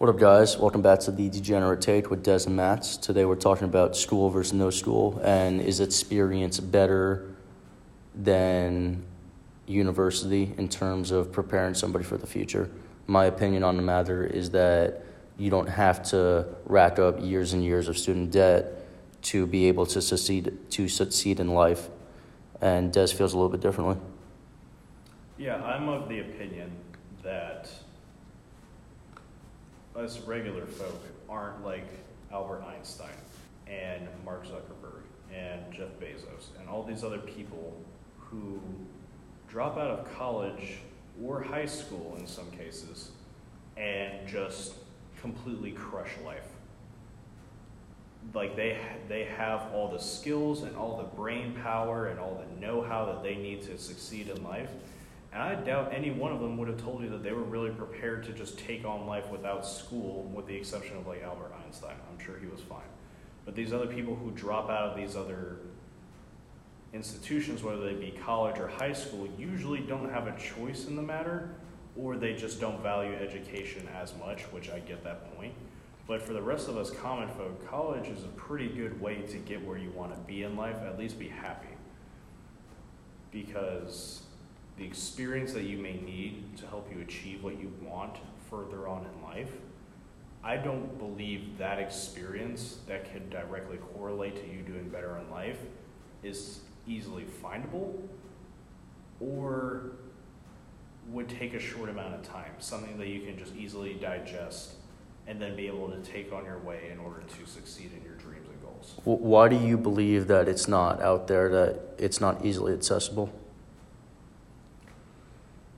What up, guys? Welcome back to the Degenerate Take with Des and Mats. Today we're talking about school versus no school, and is experience better than university in terms of preparing somebody for the future? My opinion on the matter is that you don't have to rack up years and years of student debt to be able to succeed to succeed in life, and Des feels a little bit differently. Yeah, I'm of the opinion that us regular folk aren't like Albert Einstein and Mark Zuckerberg and Jeff Bezos and all these other people who drop out of college or high school in some cases and just completely crush life. Like they they have all the skills and all the brain power and all the know-how that they need to succeed in life and I doubt any one of them would have told you that they were really prepared to just take on life without school, with the exception of like Albert Einstein. I'm sure he was fine. But these other people who drop out of these other institutions, whether they be college or high school, usually don't have a choice in the matter, or they just don't value education as much, which I get that point. But for the rest of us common folk, college is a pretty good way to get where you want to be in life, at least be happy. Because the experience that you may need to help you achieve what you want further on in life, I don't believe that experience that can directly correlate to you doing better in life is easily findable or would take a short amount of time, something that you can just easily digest and then be able to take on your way in order to succeed in your dreams and goals. Why do you believe that it's not out there, that it's not easily accessible?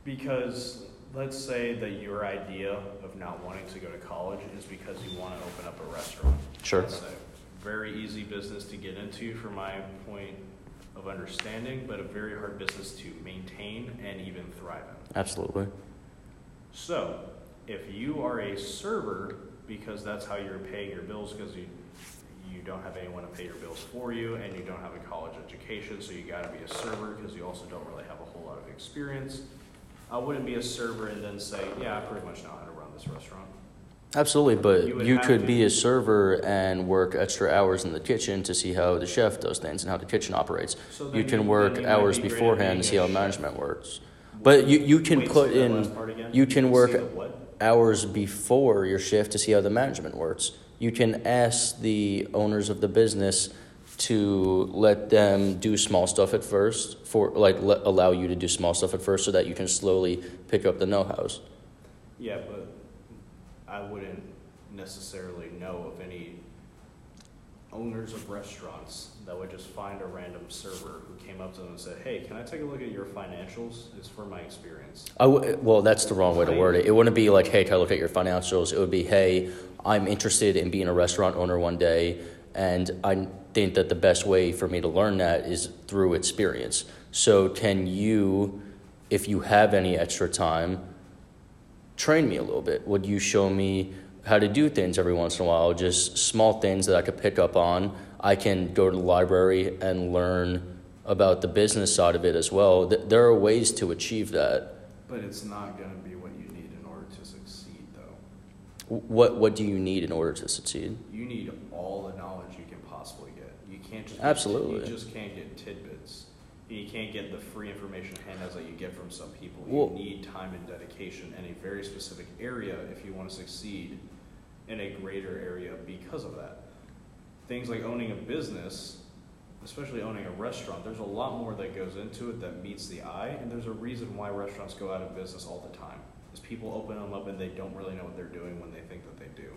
Because let's say that your idea of not wanting to go to college is because you want to open up a restaurant. Sure. That's a very easy business to get into from my point of understanding, but a very hard business to maintain and even thrive in. Absolutely. So, if you are a server because that's how you're paying your bills because you you don't have anyone to pay your bills for you and you don't have a college education, so you got to be a server because you also don't really have a whole lot of experience I wouldn't be a server and then say, yeah, I pretty much know how to run this restaurant. Absolutely, but You you, could to- be a server and work extra hours in the kitchen to see how the chef does things and how the kitchen operates. So you can you- work you hours be beforehand to see how management works. But you, you can Wait, put in last part again? you can work hours before your shift to see how the management works. You can ask the owners of the business to let them do small stuff at first for like let, allow you to do small stuff at first so that you can slowly pick up the know-hows. Yeah, but I wouldn't necessarily know of any owners of restaurants that would just find a random server who came up to them and said, "Hey, can I take a look at your financials? It's for my experience." I w- well, that's the wrong way to word it. It wouldn't be like, hey, can I look at your financials? It would be, hey, I'm interested in being a restaurant owner one day, and I think that the best way for me to learn that is through experience. So, can you, if you have any extra time, train me a little bit? Would you show me how to do things every once in a while? Just small things that I could pick up on. I can go to the library and learn about the business side of it as well. There are ways to achieve that. But it's not going to be what you need in order to succeed, though. What what do you need in order to succeed? You need all the knowledge you can possibly can't just Absolutely. You just can't get tidbits. You can't get the free information handouts that you get from some people. Well- you need time and dedication in a very specific area if you want to succeed in a greater area because of that. Things like owning a business, especially owning a restaurant, there's a lot more that goes into it that meets the eye, and there's a reason why restaurants go out of business all the time. Is people open them up and they don't really know what they're doing when they think that they do.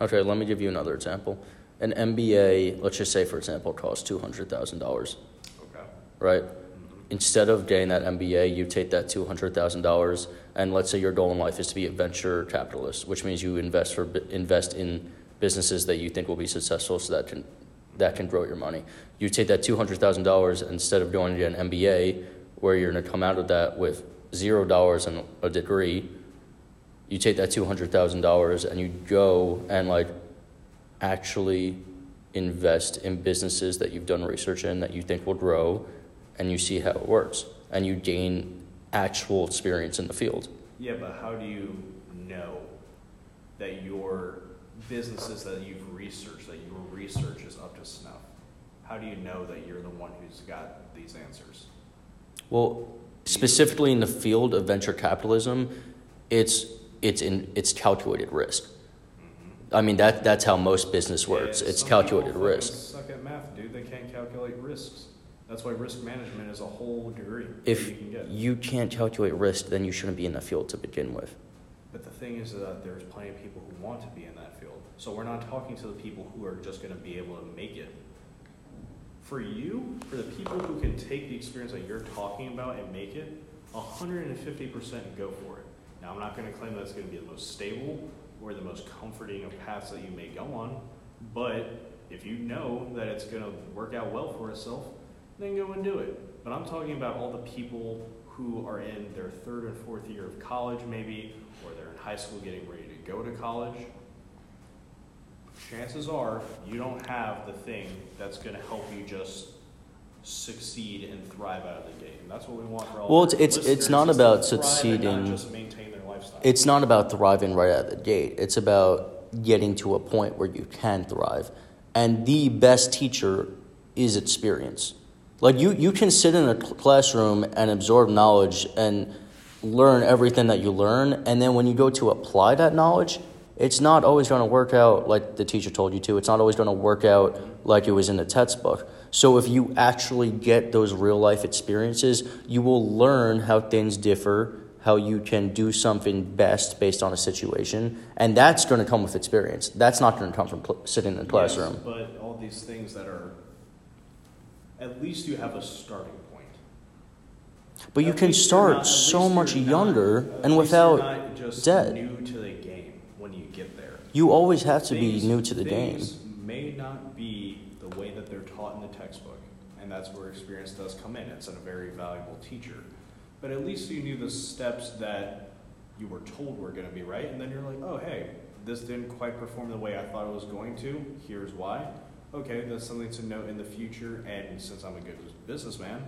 Okay, let me give you another example. An MBA, let's just say for example, costs two hundred thousand dollars, Okay. right? Mhm. Instead of getting that MBA, you take that two hundred thousand dollars, and let's say your goal in life is to be a venture capitalist, which means you invest for invest in businesses that you think will be successful, so that can that can grow your money. You take that two hundred thousand dollars instead of going to get an MBA, where you're going to come out of that with zero dollars and a degree. You take that two hundred thousand dollars and you go and like actually invest in businesses that you've done research in that you think will grow, and you see how it works, and you gain actual experience in the field. Yeah, but how do you know that your businesses that you've researched, that your research is up to snuff? How do you know that you're the one who's got these answers? Well, specifically in the field of venture capitalism, it's it's in it's calculated risk. I mean that that's how most business works. Yeah, it's calculated risk. Suck at math, dude. They can't calculate risks. That's why risk management is a whole degree If you can can't calculate risk, then you shouldn't be in the field to begin with. But the thing is that there's plenty of people who want to be in that field. So we're not talking to the people who are just going to be able to make it. For you, for the people who can take the experience that you're talking about and make it, 150% go for it. Now, I'm not going to claim that's going to be the most stable or the most comforting of paths that you may go on, but if you know that it's going to work out well for itself, then go and do it. But I'm talking about all the people who are in their third and fourth year of college, maybe, or they're in high school getting ready to go to college. Chances are you don't have the thing that's going to help you just succeed and thrive out of the gate. And that's what we want for all Well, it's- it's- it's not about succeeding. not just maintain their lifestyle. It's not about thriving right out of the gate. It's about getting to a point where you can thrive. And the best teacher is experience. Like you, you can sit in a classroom and absorb knowledge and learn everything that you learn, and then when you go to apply that knowledge, it's not always going to work out like the teacher told you to. It's not always going to work out like it was in the textbook. So if you actually get those real life experiences, you will learn how things differ, how you can do something best based on a situation, and that's going to come with experience. That's not going to come from cl- sitting in a classroom. Yes, but all these things that are, at least you have a starting point. But you At can you're start not- so much younger not- and without just debt. new to the game when you get there. You always have to be new to the game. may not be the way that they're taught in the textbook, and that's where experience does come in. It's a very valuable teacher. But at least you knew the steps that you were told were going to be right, and then you're like, oh, hey, this didn't quite perform the way I thought it was going to. Here's why. Okay, that's something to note in the future, and since I'm a good businessman,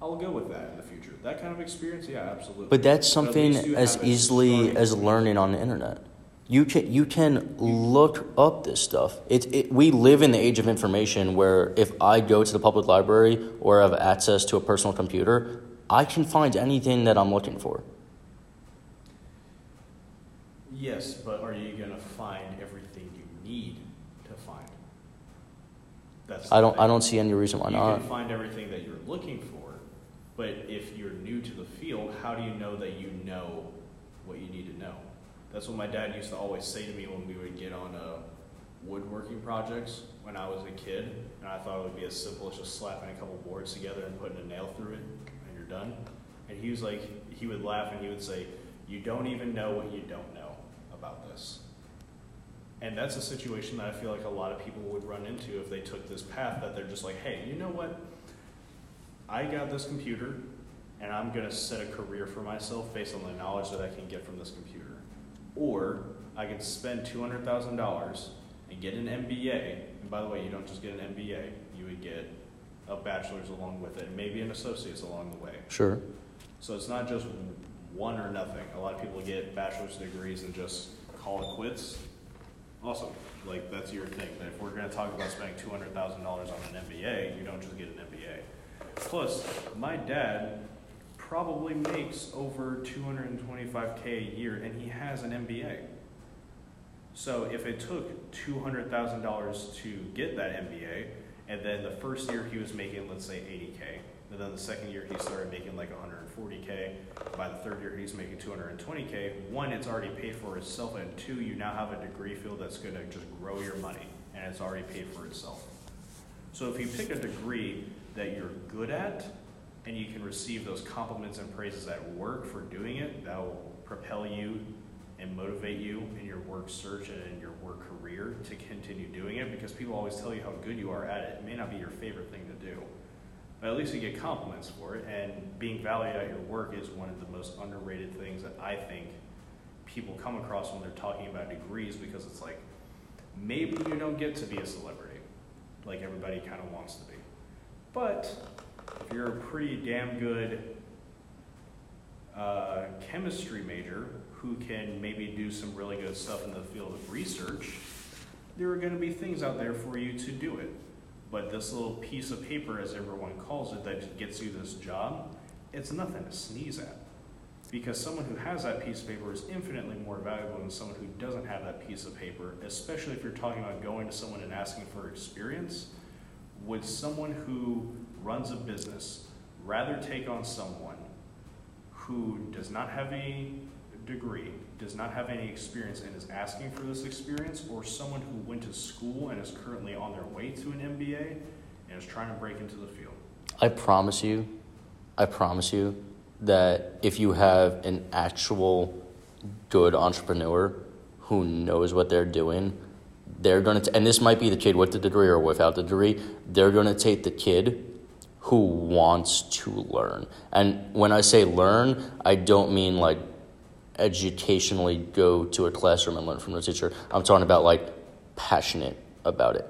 I'll go with that in the future. That kind of experience, yeah, absolutely. But that's something you as easily as learning on the internet. You can you can look up this stuff. It, it we live in the age of information where if I go to the public library or have access to a personal computer, I can find anything that I'm looking for. Yes, but are you going to find everything you need to find? That's I don't I don't see any reason why you not. You can find everything that you're looking for, but if you're new to the field, how do you know that you know what you need to know? That's what my dad used to always say to me when we would get on uh, woodworking projects when I was a kid, and I thought it would be as simple as just slapping a couple boards together and putting a nail through it, and you're done. And he was like, he would laugh and he would say, "You don't even know what you don't know about this." And that's a situation that I feel like a lot of people would run into if they took this path that they're just like, hey, you know what? I got this computer and I'm going to set a career for myself based on the knowledge that I can get from this computer. Or I can spend $200,000 and get an MBA. And by the way, you don't just get an MBA, you would get a bachelor's along with it, and maybe an associate's along the way. Sure. So it's not just one or nothing. A lot of people get bachelor's degrees and just call it quits. Awesome. Like, that's your thing. But if we're going to talk about spending $200,000 on an MBA, you don't just get an MBA. Plus, my dad probably makes over 225K a year, and he has an MBA. So if it took $200,000 to get that MBA, and then the first year he was making, let's say, 80K, and then the second year he started making like 140K, by the third year he's making 220K, one, it's already paid for itself, and two, you now have a degree field that's to just grow your money, and it's already paid for itself. So if you pick a degree that you're good at, and you can receive those compliments and praises at work for doing it, that will propel you and motivate you in your work search and in your work career to continue doing it because people always tell you how good you are at it. It may not be your favorite thing to do, but at least you get compliments for it. And being valued at your work is one of the most underrated things that I think people come across when they're talking about degrees because it's like maybe you don't get to be a celebrity like everybody kind of wants to be. But if you're a pretty damn good uh, chemistry major who can maybe do some really good stuff in the field of research, there are going to be things out there for you to do it. But this little piece of paper, as everyone calls it, that gets you this job, it's nothing to sneeze at. Because someone who has that piece of paper is infinitely more valuable than someone who doesn't have that piece of paper, especially if you're talking about going to someone and asking for experience. Would someone who runs a business rather take on someone who does not have a degree, does not have any experience, and is asking for this experience, or someone who went to school and is currently on their way to an MBA and is trying to break into the field? I promise you, I promise you that if you have an actual good entrepreneur who knows what they're doing, they're going to, and this might be the kid with the degree or without the degree, they're going to take the kid who wants to learn. And when I say learn, I don't mean like educationally go to a classroom and learn from the teacher. I'm talking about like passionate about it.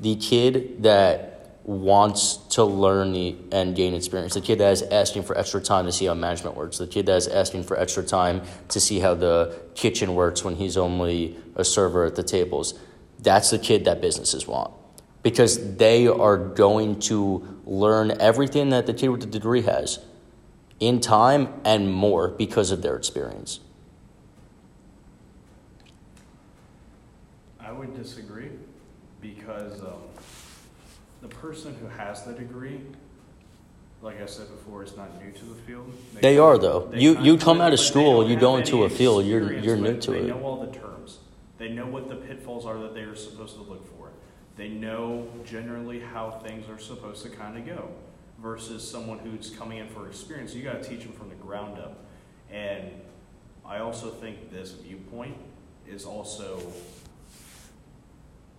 The kid that wants to learn the, and gain experience, the kid that is asking for extra time to see how management works, the kid that is asking for extra time to see how the kitchen works when he's only a server at the tables, that's the kid that businesses want. Because they are going to learn everything that the kid with the degree has in time and more because of their experience. I would disagree because um, the person who has the degree, like I said before, is not new to the field. They, are though. You you come out of school, you go into a field, you're you're new to they it. They know all the terms. They know what the pitfalls are that they are supposed to look for. They know generally how things are supposed to kind of go versus someone who's coming in for experience. You got to teach them from the ground up. And I also think this viewpoint is also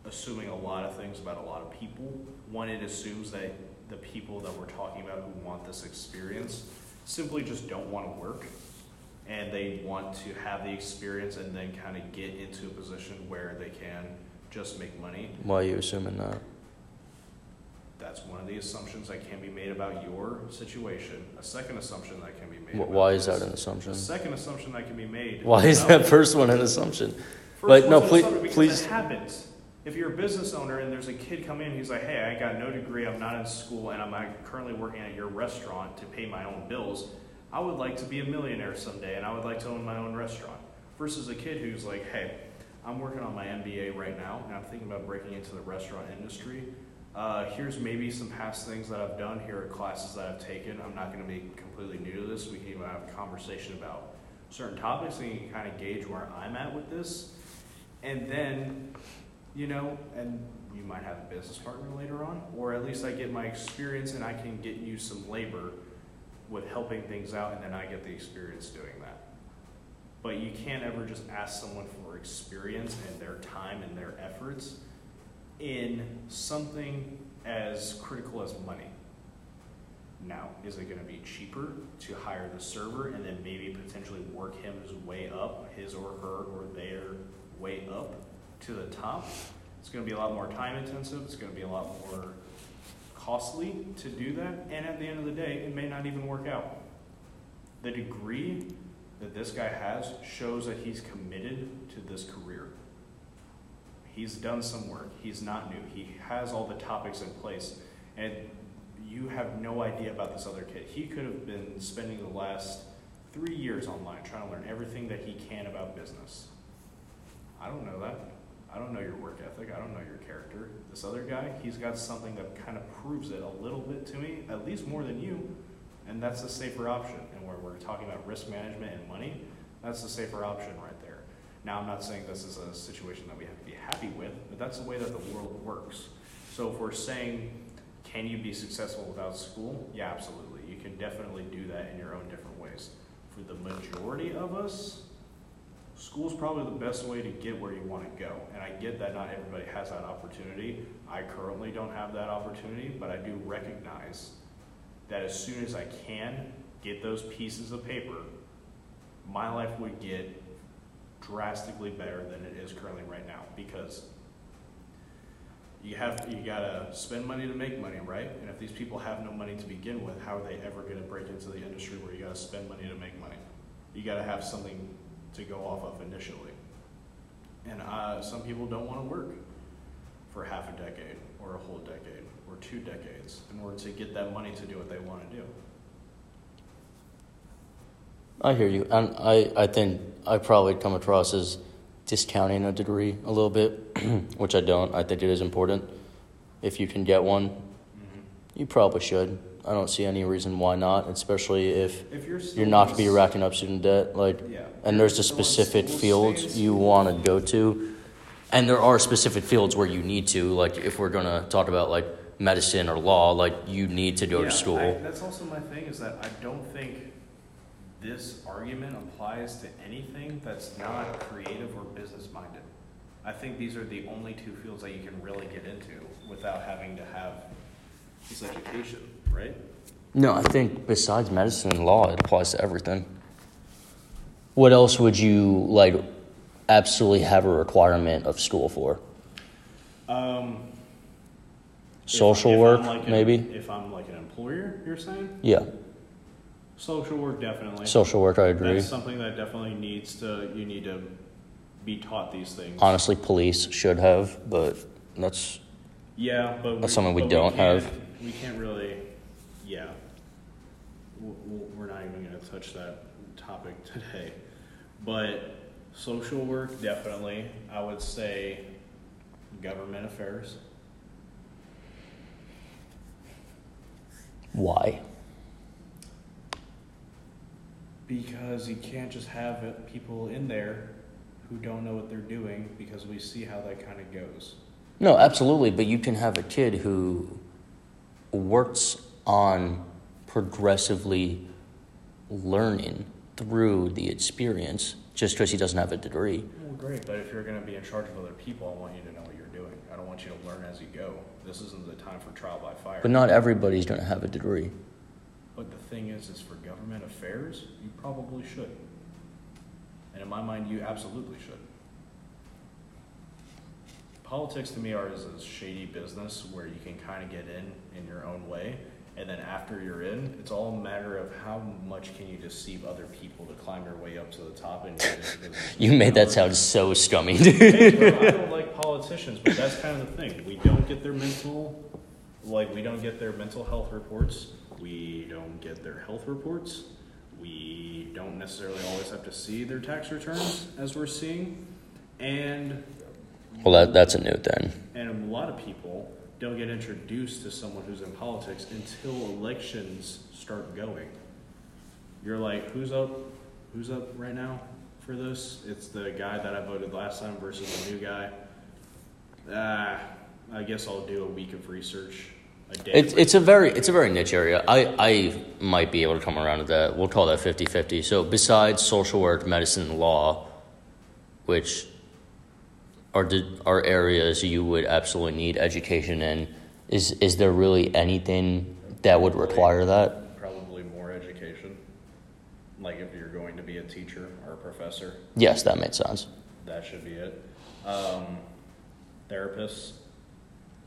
assuming a lot of things about a lot of people. One, it assumes that the people that we're talking about who want this experience simply just don't want to work and they want to have the experience and then kind of get into a position where they can just make money. Why are you assuming that? That's one of the assumptions that can be made about your situation. A second assumption that can be made. Wh- Why is that an assumption? A second assumption that can be made. Why is that first one an assumption? First Like, no, please- please- It happens. If you're a business owner and there's a kid come in, he's like, "Hey, I got no degree. I'm not in school, and I'm currently working at your restaurant to pay my own bills. I would like to be a millionaire someday, and I would like to own my own restaurant." Versus a kid who's like, "Hey, I'm working on my MBA right now, and I'm thinking about breaking into the restaurant industry. Uh, here's maybe some past things that I've done. Here are classes that I've taken. I'm not going to be completely new to this. We can even have a conversation about certain topics, and you can kind of gauge where I'm at with this." And then, you know, and you might have a business partner later on, or at least I get my experience and I can get you some labor with helping things out, and then I get the experience doing that. But you can't ever just ask someone for experience and their time and their efforts in something as critical as money. Now, is it going to be cheaper to hire the server and then maybe potentially work him his way up, his or her or their way up to the top? It's going to be a lot more time intensive. It's going to be a lot more costly to do that. And at the end of the day, it may not even work out. The degree that this guy has shows that he's committed to this career. He's done some work. He's not new. He has all the topics in place. And you have no idea about this other kid. He could have been spending the last three years online trying to learn everything that he can about business. I don't know that. I don't know your work ethic. I don't know your character. This other guy, he's got something that kind of proves it a little bit to me, at least more than you, and that's the safer option. We're talking about risk management and money, that's the safer option right there. Now, I'm not saying this is a situation that we have to be happy with, but that's the way that the world works. So if we're saying, can you be successful without school? Yeah, absolutely. You can definitely do that in your own different ways. For the majority of us, school's probably the best way to get where you want to go. And I get that not everybody has that opportunity. I currently don't have that opportunity, but I do recognize that as soon as I can get those pieces of paper, my life would get drastically better than it is currently right now because you have you gotta spend money to make money, right? And if these people have no money to begin with, how are they ever gonna break into the industry where you gotta spend money to make money? you got to have something to go off of initially. And uh, some people don't want to work for half a decade or a whole decade or two decades in order to get that money to do what they want to do. I hear you, and I, I think I probably come across as discounting a degree a little bit, which I don't. I think it is important. If you can get one, mm-hmm. you probably should. I don't see any reason why not, especially if If you're you're not to be racking up student debt. Like, Yeah. and there's a specific fields you want to go to, and there are specific fields where you need to. Like, if we're gonna talk about like medicine or law, like you need to go Yeah, to school. I, that's also my thing is that I don't think this argument applies to anything that's not creative or business minded. I think these are the only two fields that you can really get into without having to have this education, right? No, I think besides medicine and law, it applies to everything. What else would you like absolutely have a requirement of school for? Um, Social if I'm work, like an- maybe? If I'm like an employer, you're saying Yeah, social work definitely. social work, I agree. That's something that definitely needs to. You need to be taught these things. Honestly, police should have, but that's Yeah, but That's something we don't can't- have. We can't really. Yeah, we're not even going to touch that topic today, but social work definitely. I would say government affairs. why. Because you can't just have it- people in there who don't know what they're doing because we see how that kind of goes. No, absolutely, but you can have a kid who works on progressively learning through the experience just because he doesn't have a degree. Well, great, but if you're going to be in charge of other people, I want you to know what you're doing. I don't want you to learn as you go. This isn't the time for trial by fire. But not everybody's going to have a degree. But the thing is, is for government affairs, you probably should. And in my mind, you absolutely should. Politics to me are is a shady business where you can kind of get in in your own way, and then after you're in, it's all a matter of how much can you deceive other people to climb your way up to the top and get into business. You made that sound so scummy, Hey, dude. I don't like politicians, but that's kind of the thing. We don't get their mental, like we don't get their mental health reports. We don't get their health reports. We don't necessarily always have to see their tax returns as we're seeing, and well, that, that's a new thing. and a lot of people don't get introduced to someone who's in politics until elections start going. You're like, who's up? Who's up right now for this? It's the guy that I voted last time versus the new guy. Ah, I guess I'll do a week of research a day. It's, it's a very it's a very niche area. I, I might be able to come around to that. We'll call that 50-50. So besides social work, medicine, law, which are the, are areas you would absolutely need education in, is is there really anything that would require that? probably more education. Like if you're going to be a teacher or a professor, Yes, that makes sense. that should be it. Um, therapists,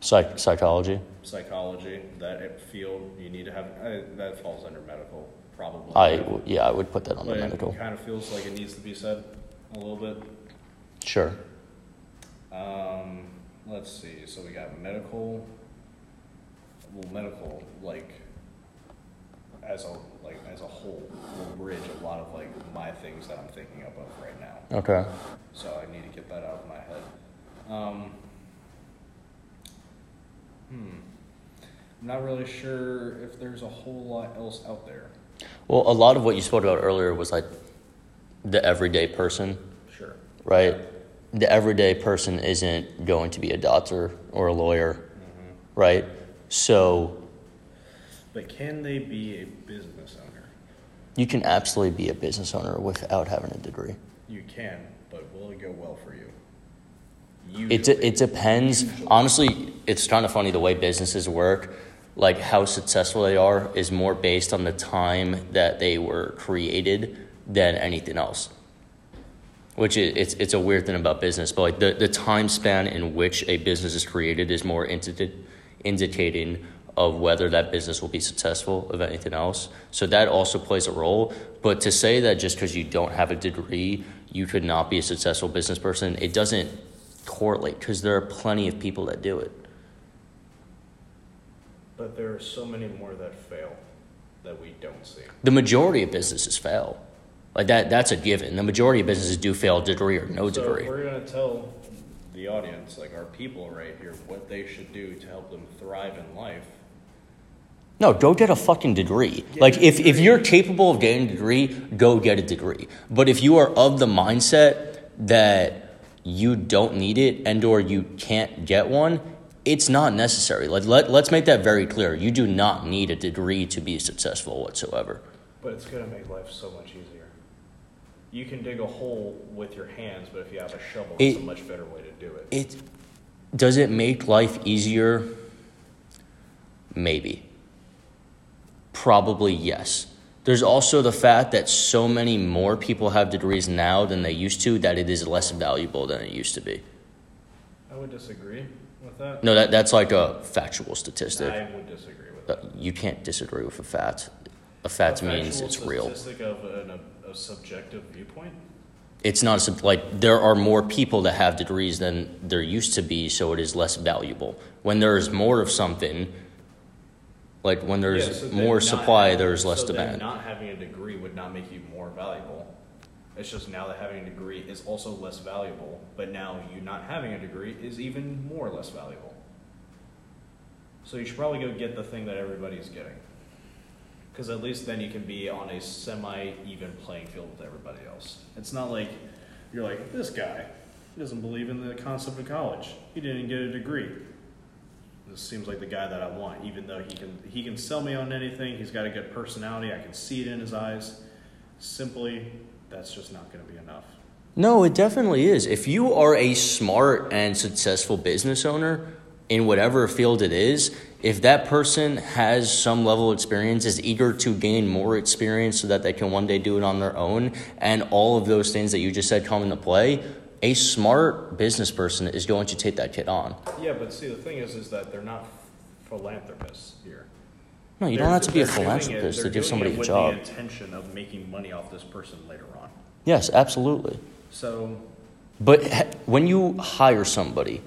Psych, psychology. psychology, that field, you need to have, uh, that falls under medical, probably. I w- yeah, I would put that on the But medical. it kind of feels like it needs to be said a little bit. Sure. Um, let's see, so we got medical, well, medical, like, as a, like, as a whole, will bridge a lot of, like, my things that I'm thinking of right now. Okay. So I need to get that out of my head. Um, hmm. I'm not really sure if there's a whole lot else out there. Well, a lot of what you spoke about earlier was like the everyday person. Sure. right? The everyday person isn't going to be a doctor or a lawyer, Mm-hmm. right? So But can they be a business owner? you can absolutely be a business owner without having a degree. You can, but will it go well for you? It, Usually. it depends. Honestly, it's kind of funny the way businesses work. Like how successful they are is more based on the time that they were created than anything else. Which is, it's it's a weird thing about business, but like the, the time span in which a business is created is more indicated, indicating of whether that business will be successful, of anything else. So that also plays a role. But to say that just because you don't have a degree, you could not be a successful business person, it doesn't correlate because there are plenty of people that do it. But there are so many more that fail that we don't see. The majority of businesses fail. Like that, that's a given. The majority of businesses do fail, degree or no so degree. we're gonna tell the audience, like our people right here, what they should do to help them thrive in life. No, go get a fucking degree. Get like if, if you're capable of getting a degree, go get a degree. But if you are of the mindset that you don't need it and or you can't get one, it's not necessary. Like let, let's make that very clear. You do not need a degree to be successful whatsoever. But it's gonna make life so much easier. You can dig a hole with your hands, but if you have a shovel, it's a much better way to do it. It does it make life easier? Maybe. Probably yes. There's also the fact that so many more people have degrees now than they used to that it is less valuable than it used to be. I would disagree with that. No, that, that's like a factual statistic. I would disagree with Uh, that. You can't disagree with a fact. A fact A means it's real. Statistic of an, a, a subjective viewpoint. It's not a like there are more people that have degrees than there used to be, so it is less valuable. When there's more of something, like when there's Yeah, so more supply, having- there's less so demand. Not having a degree would not make you more valuable. It's just now that having a degree is also less valuable, but now you not having a degree is even more less valuable. So you should probably go get the thing that everybody's getting. Because at least then you can be on a semi even playing field with everybody else. It's not like you're like, this guy he doesn't believe in the concept of college. He didn't get a degree. This seems like the guy that I want, even though he can he can sell me on anything. He's got a good personality. I can see it in his eyes. Simply, that's just not going to be enough. No, it definitely is. If you are a smart and successful business owner in whatever field it is, if that person has some level of experience, is eager to gain more experience so that they can one day do it on their own, and all of those things that you just said come into play, a smart business person is going to take that kid on. Yeah, but see, the thing is, is that they're not philanthropists here. No, you They're- don't have to be a they're it- philanthropist to give somebody a with job. The intention of making money off this person later on. Yes, absolutely. So But when you hire somebody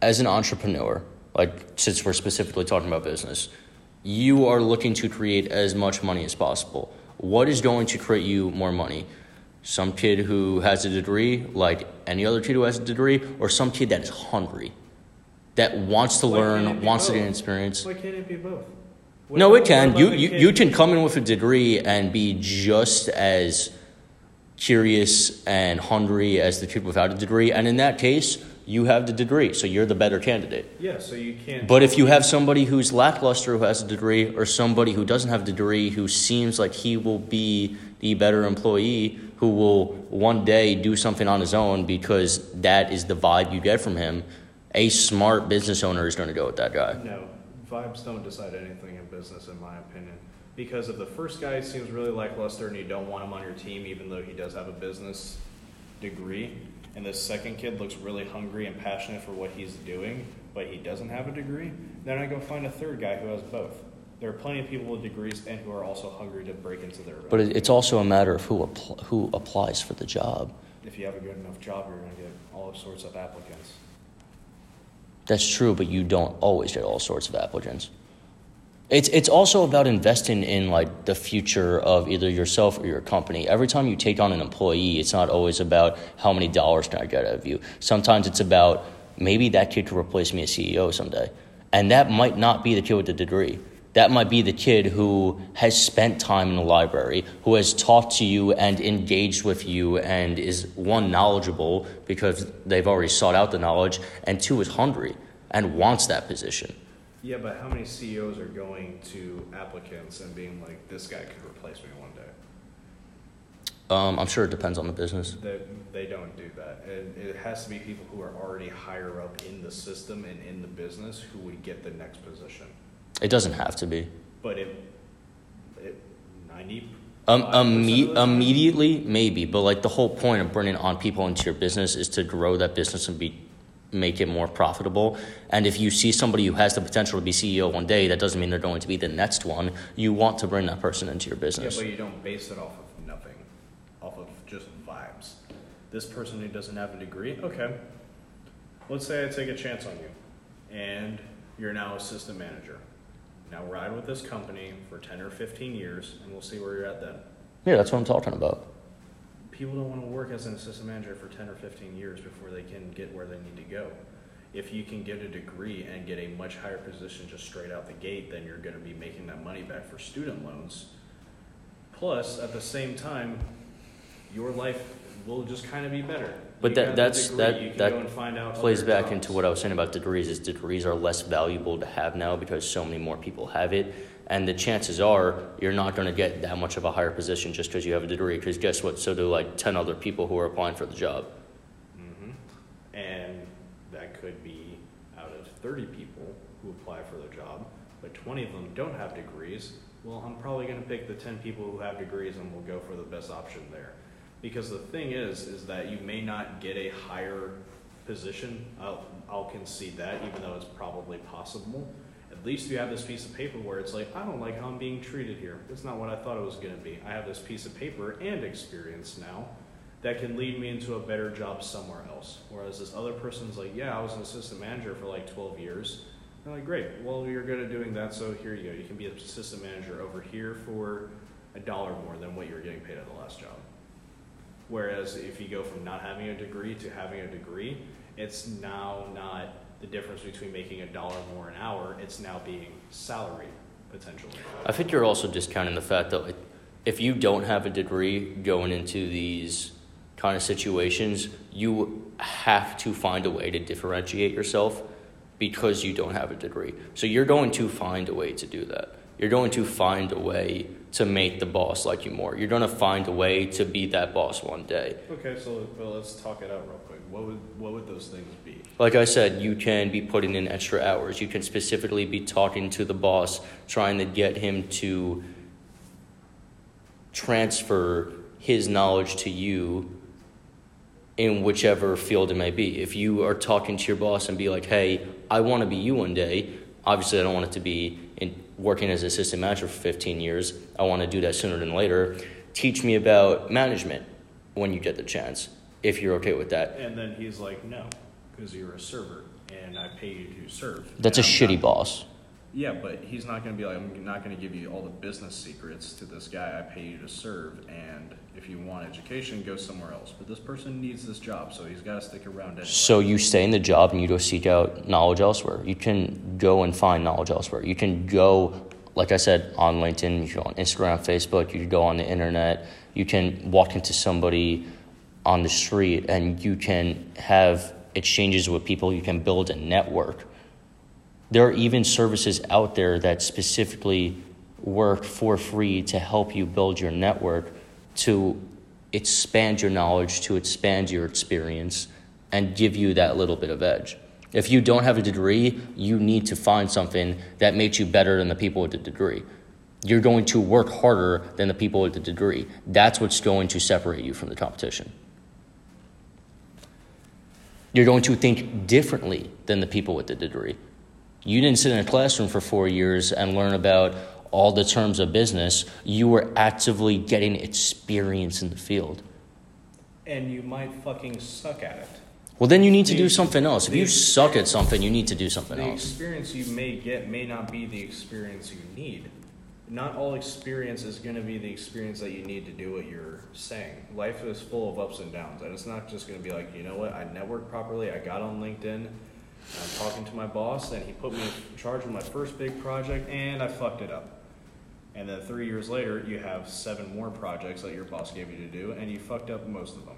as an entrepreneur, like since we're specifically talking about business, you are looking to create as much money as possible. What is going to create you more money? Some kid who has a degree, like any other kid who has a degree, or some kid that is hungry, that wants to Why learn, wants to both? gain experience. why can't it be both? No, it can. You, you, you can come in with a degree and be just as curious and hungry as the kid without a degree. And in that case, you have the degree, so you're the better candidate. Yeah, so you can't. But if you have somebody who's lackluster who has a degree, or somebody who doesn't have a degree who seems like he will be the better employee, who will one day do something on his own because that is the vibe you get from him, a smart business owner is going to go with that guy. No, vibes don't decide anything in business, in my opinion. Because if the first guy seems really lackluster and you don't want him on your team, even though he does have a business degree, and the second kid looks really hungry and passionate for what he's doing, but he doesn't have a degree, then I go find a third guy who has both. There are plenty of people with degrees and who are also hungry to break into their. But it's also a matter of who appl- who applies for the job. if you have a good enough job, you're going to get all sorts of applicants. That's true, but you don't always get all sorts of applicants. It's it's also about investing in like the future of either yourself or your company. Every time you take on an employee, it's not always about how many dollars can I get out of you. Sometimes it's about maybe that kid could replace me as CEO someday, and that might not be the kid with the degree. That might be the kid who has spent time in the library, who has talked to you and engaged with you, and is one knowledgeable because they've already sought out the knowledge, and two is hungry and wants that position. Yeah, but how many CEOs are going to applicants and being like, "This guy could replace me one day"? Um, I'm sure it depends on the business. They, they don't do that. And it has to be people who are already higher up in the system and in the business who would get the next position. It doesn't have to be. But if, it, 90 Um, imme- immediately, maybe, but like the whole point of bringing on people into your business is to grow that business and be make it more profitable. And if you see somebody who has the potential to be CEO one day, that doesn't mean they're going to be the next one. You want to bring that person into your business. Yeah, but you don't base it off of nothing, off of just vibes. This person who doesn't have a degree, okay. Let's say I take a chance on you, and you're now assistant manager. Now ride with this company for ten or fifteen years, and we'll see where you're at then. yeah, that's what I'm talking about. People don't want to work as an assistant manager for ten or fifteen years before they can get where they need to go. If you can get a degree and get a much higher position just straight out the gate, then you're going to be making that money back for student loans. Plus, at the same time, your life will just kind of be better. But that- that's- degree, that- that find out plays back jobs. into what I was saying about degrees is degrees are less valuable to have now because so many more people have it. And the chances are you're not going to get that much of a higher position just because you have a degree. Because guess what? So do like 10 other people who are applying for the job. Mhm. And that could be out of 30 people who apply for the job, but 20 of them don't have degrees. Well, I'm probably going to pick the 10 people who have degrees and we'll go for the best option there. Because the thing is, is that you may not get a higher position. I'll, I'll concede that, even though it's probably possible. At least you have this piece of paper where it's like, I don't like how I'm being treated here. That's not what I thought it was going to be. I have this piece of paper and experience now that can lead me into a better job somewhere else. Whereas this other person's like, yeah, I was an assistant manager for like 12 years. They're like, great, well, you're good at doing that, so here you go. You can be an assistant manager over here for a dollar more than what you were getting paid at the last job. Whereas if you go from not having a degree to having a degree, it's now not the difference between making a dollar more an hour, it's now being salaried potentially. I think you're also discounting the fact that if you don't have a degree going into these kind of situations, you have to find a way to differentiate yourself because you don't have a degree. So you're going to find a way to do that. You're going to find a way to make the boss like you more. You're to find a way to be that boss one day. Okay, so well, let's talk it out real quick. What would what would those things be? Like I said, you can be putting in extra hours. You can specifically be talking to the boss, trying to get him to transfer his knowledge to you in whichever field it may be. If you are talking to your boss and be like, hey, I want to be you one day, obviously I don't want it to be working as assistant manager for 15 years. I want to do that sooner than later. Teach me about management when you get the chance, if you're okay with that. And then he's like, no, because you're a server and I pay you to serve. That's a I'm shitty not- boss. Yeah, but he's not going to be like, I'm not going to give you all the business secrets to this guy. I pay you to serve, and if you want education, go somewhere else. But this person needs this job, so he's got to stick around anyway. So you stay in the job and you go seek out knowledge elsewhere. You can go and find knowledge elsewhere. You can go, like I said, on LinkedIn, you go on Instagram, Facebook, you can go on the internet. You can walk into somebody on the street and you can have exchanges with people. You can build a network. There are even services out there that specifically work for free to help you build your network to expand your knowledge, to expand your experience, and give you that little bit of edge. If you don't have a degree, you need to find something that makes you better than the people with the degree. You're going to work harder than the people with the degree. That's what's going to separate you from the competition. You're going to think differently than the people with the degree. You didn't sit in a classroom for four years and learn about all the terms of business. You were actively getting experience in the field. And you might fucking suck at it. Well, then you need to The- do something else. If you suck at something, you need to do something The else. The experience you may get may not be the experience you need. Not all experience is going to be the experience that you need to do what you're saying. Life is full of ups and downs, and it's not just going to be like, you know what, I networked properly, I got on LinkedIn, I'm talking to my boss, and he put me in charge of my first big project, and I fucked it up. And then three years later, you have seven more projects that your boss gave you to do, and you fucked up most of them.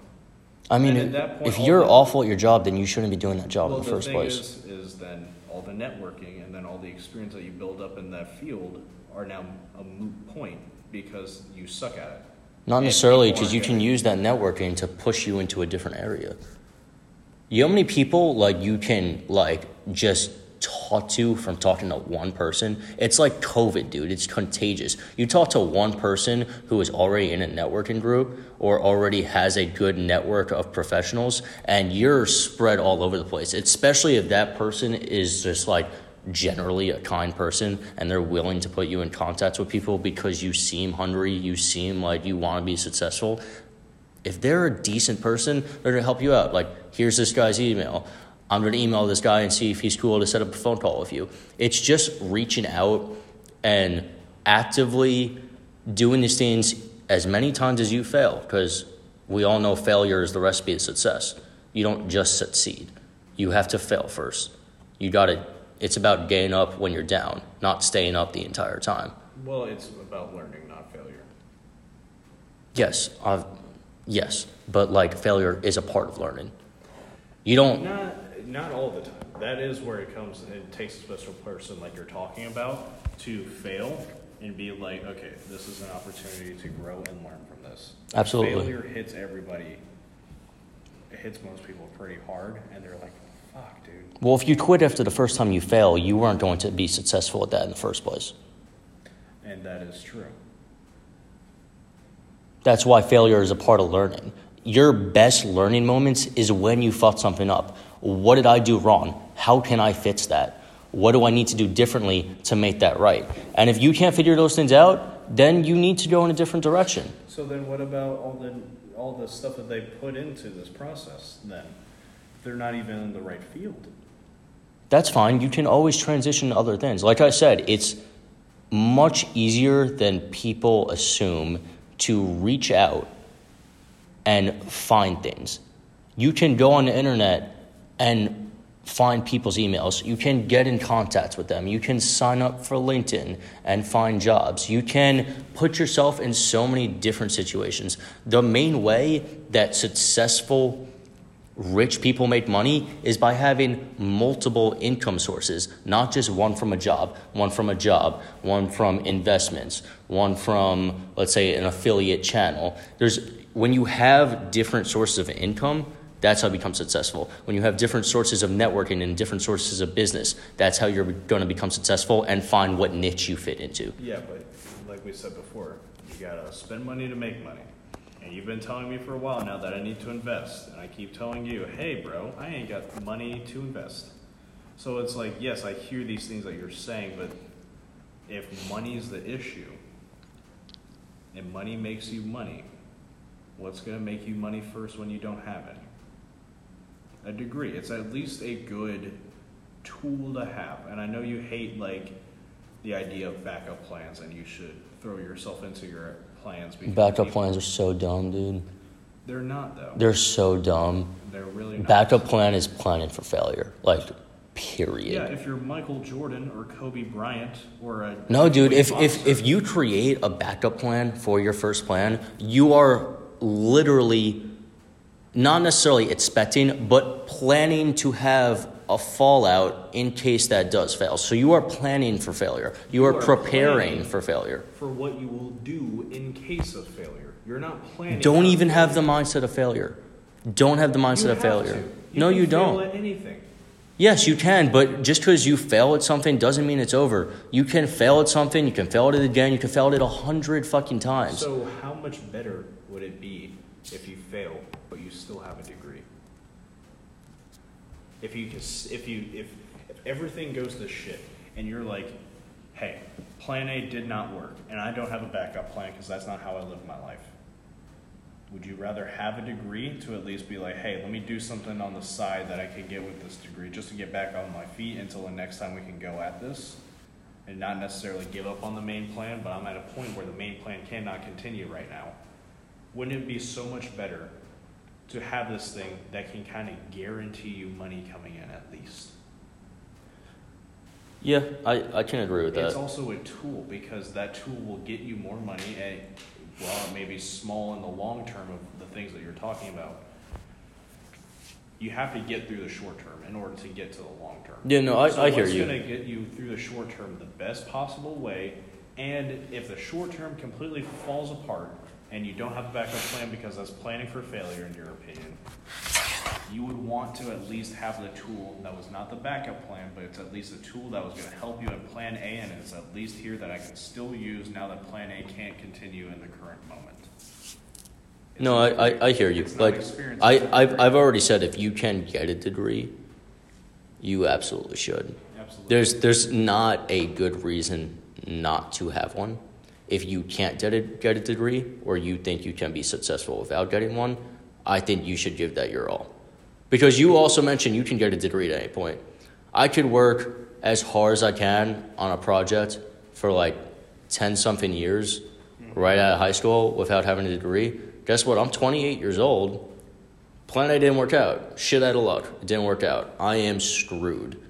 I mean, that point, if you're the- awful at your job, then you shouldn't be doing that job well, in the first thing place. Is, is then all the networking and then all the experience that you build up in that field are now a moot point because you suck at it. Not and necessarily, because you can use that networking to push you into a different area. You know how many people like you can like just talk to from talking to one person. It's like COVID, dude. It's contagious. You talk to one person who is already in a networking group or already has a good network of professionals, and you're spread all over the place, especially if that person is just like generally a kind person and they're willing to put you in contact with people because you seem hungry, you seem like you want to be successful. If they're a decent person, they're going to help you out. Like, here's this guy's email. I'm going to email this guy and see if he's cool to set up a phone call with you. It's just reaching out and actively doing these things as many times as you fail because we all know failure is the recipe to success. You don't just succeed, you have to fail first. You got to it's about getting up when you're down, not staying up the entire time. Well, it's about learning, not failure. Yes, I've, yes, but like failure is a part of learning. You don't. Not not all the time. That is where it comes. It takes a special person like you're talking about to fail and be like, okay, this is an opportunity to grow and learn from this. Absolutely. Failure hits everybody. It hits most people pretty hard, and they're like, fuck, dude. Well, if you quit after the first time you fail, you weren't going to be successful at that in the first place. And that is true. That's why failure is a part of learning. Your best learning moments is when you fuck something up. What did I do wrong? How can I fix that? What do I need to do differently to make that right? And if you can't figure those things out, then you need to go in a different direction. So then, what about all the all the stuff that they put into this process? Then they're not even in the right field. That's fine. You can always transition to other things. Like I said, it's much easier than people assume to reach out and find things. You can go on the internet and find people's emails. You can get in contact with them. You can sign up for LinkedIn and find jobs. You can put yourself in so many different situations. The main way that successful rich people make money is by having multiple income sources, not just one from a job, one from a job, one from investments, one from, let's say, an affiliate channel. There's, when you have different sources of income, that's how you become successful. When you have different sources of networking and different sources of business, that's how you're going to become successful and find what niche you fit into. Yeah, but like we said before, you gotta spend money to make money. And you've been telling me for a while now that I need to invest. And I keep telling you, hey, bro, I ain't got money to invest. So it's like, yes, I hear these things that you're saying, but if money is the issue, and money makes you money, what's going to make you money first when you don't have it? A degree. It's at least a good tool to have. And I know you hate, like, the idea of backup plans, and you should throw yourself into your plans. Backup people- plans are so dumb, dude. They're not though. They're so dumb. They're really not. Backup plan is planning for failure. Like, period. Yeah, if you're Michael Jordan or Kobe Bryant or a No, dude. If if if you create a backup plan for your first plan, you are literally not necessarily expecting, but planning to have a fallout in case that does fail. So you are planning for failure. You, You are, are preparing for failure. for what you will do in case of failure, you're not planning. Don't even have the mindset of failure. Don't have the You mindset of failure. to. no, you don't. at anything. Yes, you can, but just because you fail at something doesn't mean it's over. You can fail at something, you can fail at it again, you can fail at it a hundred fucking times. So how much better would it be if you fail but you still have a degree? If you if you if, if everything goes to shit and you're like, hey, plan A did not work and I don't have a backup plan because that's not how I live my life. Would you rather have a degree to at least be like, hey, let me do something on the side that I can get with this degree just to get back on my feet until the next time we can go at this? And not necessarily give up on the main plan, but I'm at a point where the main plan cannot continue right now. Wouldn't it be so much better to have this thing that can kind of guarantee you money coming in at least? yeah, I, I can agree with that. It's also a tool because that tool will get you more money, and while it may be small in the long term of the things that you're talking about, you have to get through the short term in order to get to the long term. Yeah, no, I, so I hear you. going to get you through the short term the best possible way? And if the short term completely falls apart and you don't have a backup plan because that's planning for failure, in your opinion, you would want to at least have the tool that was not the backup plan, but it's at least a tool that was going to help you in plan A, and it's at least here that I can still use now that plan A can't continue in the current moment. It's No, I, I, I hear you. Like, I, I've, I've already said if you can get a degree, you absolutely should. Absolutely. There's, there's not a good reason not to have one. If you can't get a, get a degree or you think you can be successful without getting one, I think you should give that your all. Because you also mentioned you can get a degree at any point. I could work as hard as I can on a project for like 10 something years right out of high school without having a degree. Guess what? I'm 28 years old. Plan A didn't work out. Shit out of luck. It didn't work out. I am screwed.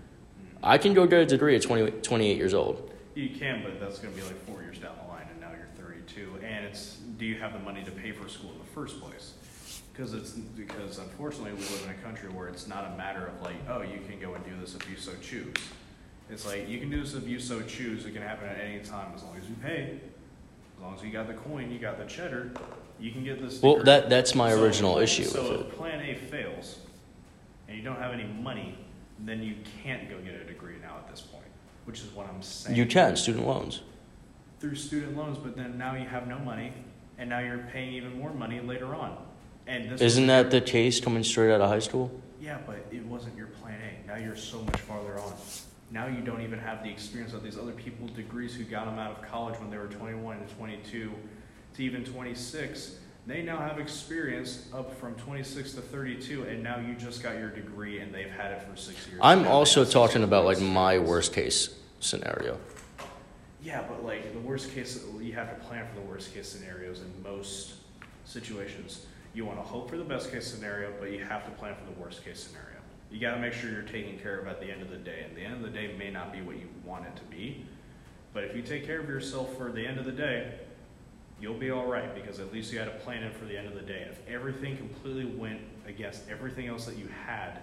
I can go get a degree at 20, 28 years old. You can, but that's going to be like four years down the line, and now you're 32. And it's, do you have the money to pay for school in the first place? Because it's because unfortunately we live in a country where it's not a matter of like, oh, you can go and do this if you so choose. It's like you can do this if you so choose. It can happen at any time as long as you pay. As long as you got the coin, you got the cheddar. You can get this. Well, that that's my So- original issue So with if it. Plan A fails, and you don't have any money, then you can't go get a degree now at this point, which is what I'm saying. You can student loans. Through student loans, but then now you have no money, and now you're paying even more money later on. And this Isn't that the case coming straight out of high school? Yeah, but it wasn't your plan A. Now you're so much farther on. Now you don't even have the experience of these other people degrees who got them out of college when they were 21 and 22 to even 26. They now have experience up from 26 to 32, and now you just got your degree and they've had it for six years. I'm also talking about like my worst case scenario. Yeah, but like the worst case, you have to plan for the worst case scenarios in most situations. You want to hope for the best case scenario, but you have to plan for the worst case scenario. You got to make sure you're taken care of at the end of the day, and the end of the day may not be what you want it to be. But if you take care of yourself for the end of the day, you'll be all right because at least you had a plan in for the end of the day. And if everything completely went against everything else that you had,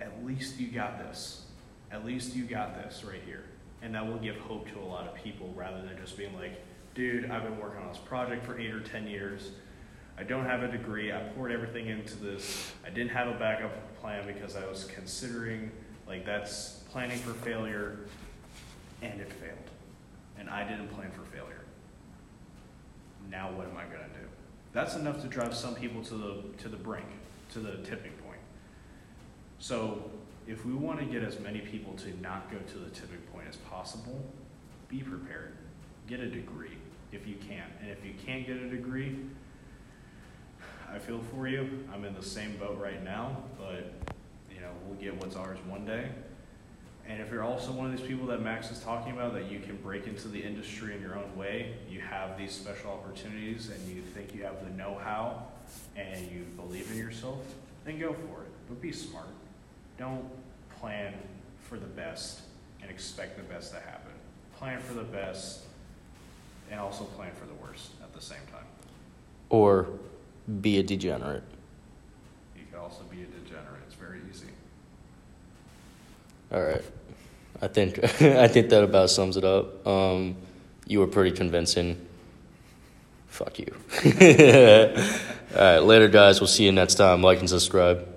at least you got this. At least you got this right here. And that will give hope to a lot of people rather than just being like, dude, I've been working on this project for eight or 10 years. I don't have a degree. I poured everything into this. I didn't have a backup plan because I was considering, like, that's planning for failure, and it failed. And I didn't plan for failure. Now what am I going to do? That's enough to drive some people to the, to the brink, to the tipping point. So if we want to get as many people to not go to the tipping point as possible, be prepared. Get a degree if you can. And if you can't get a degree, I feel for you. I'm in the same boat right now, but you know, we'll get what's ours one day. And if you're also one of these people that Max is talking about, that you can break into the industry in your own way, you have these special opportunities, and you think you have the know-how, and you believe in yourself, then go for it. But be smart. Don't plan for the best and expect the best to happen. Plan for the best and also plan for the worst at the same time. Or be a degenerate. You can also be a degenerate. It's very easy. All right. I think I think that about sums it up. Um, you were pretty convincing. Fuck you. All right, later, guys. We'll see you next time. Like and subscribe.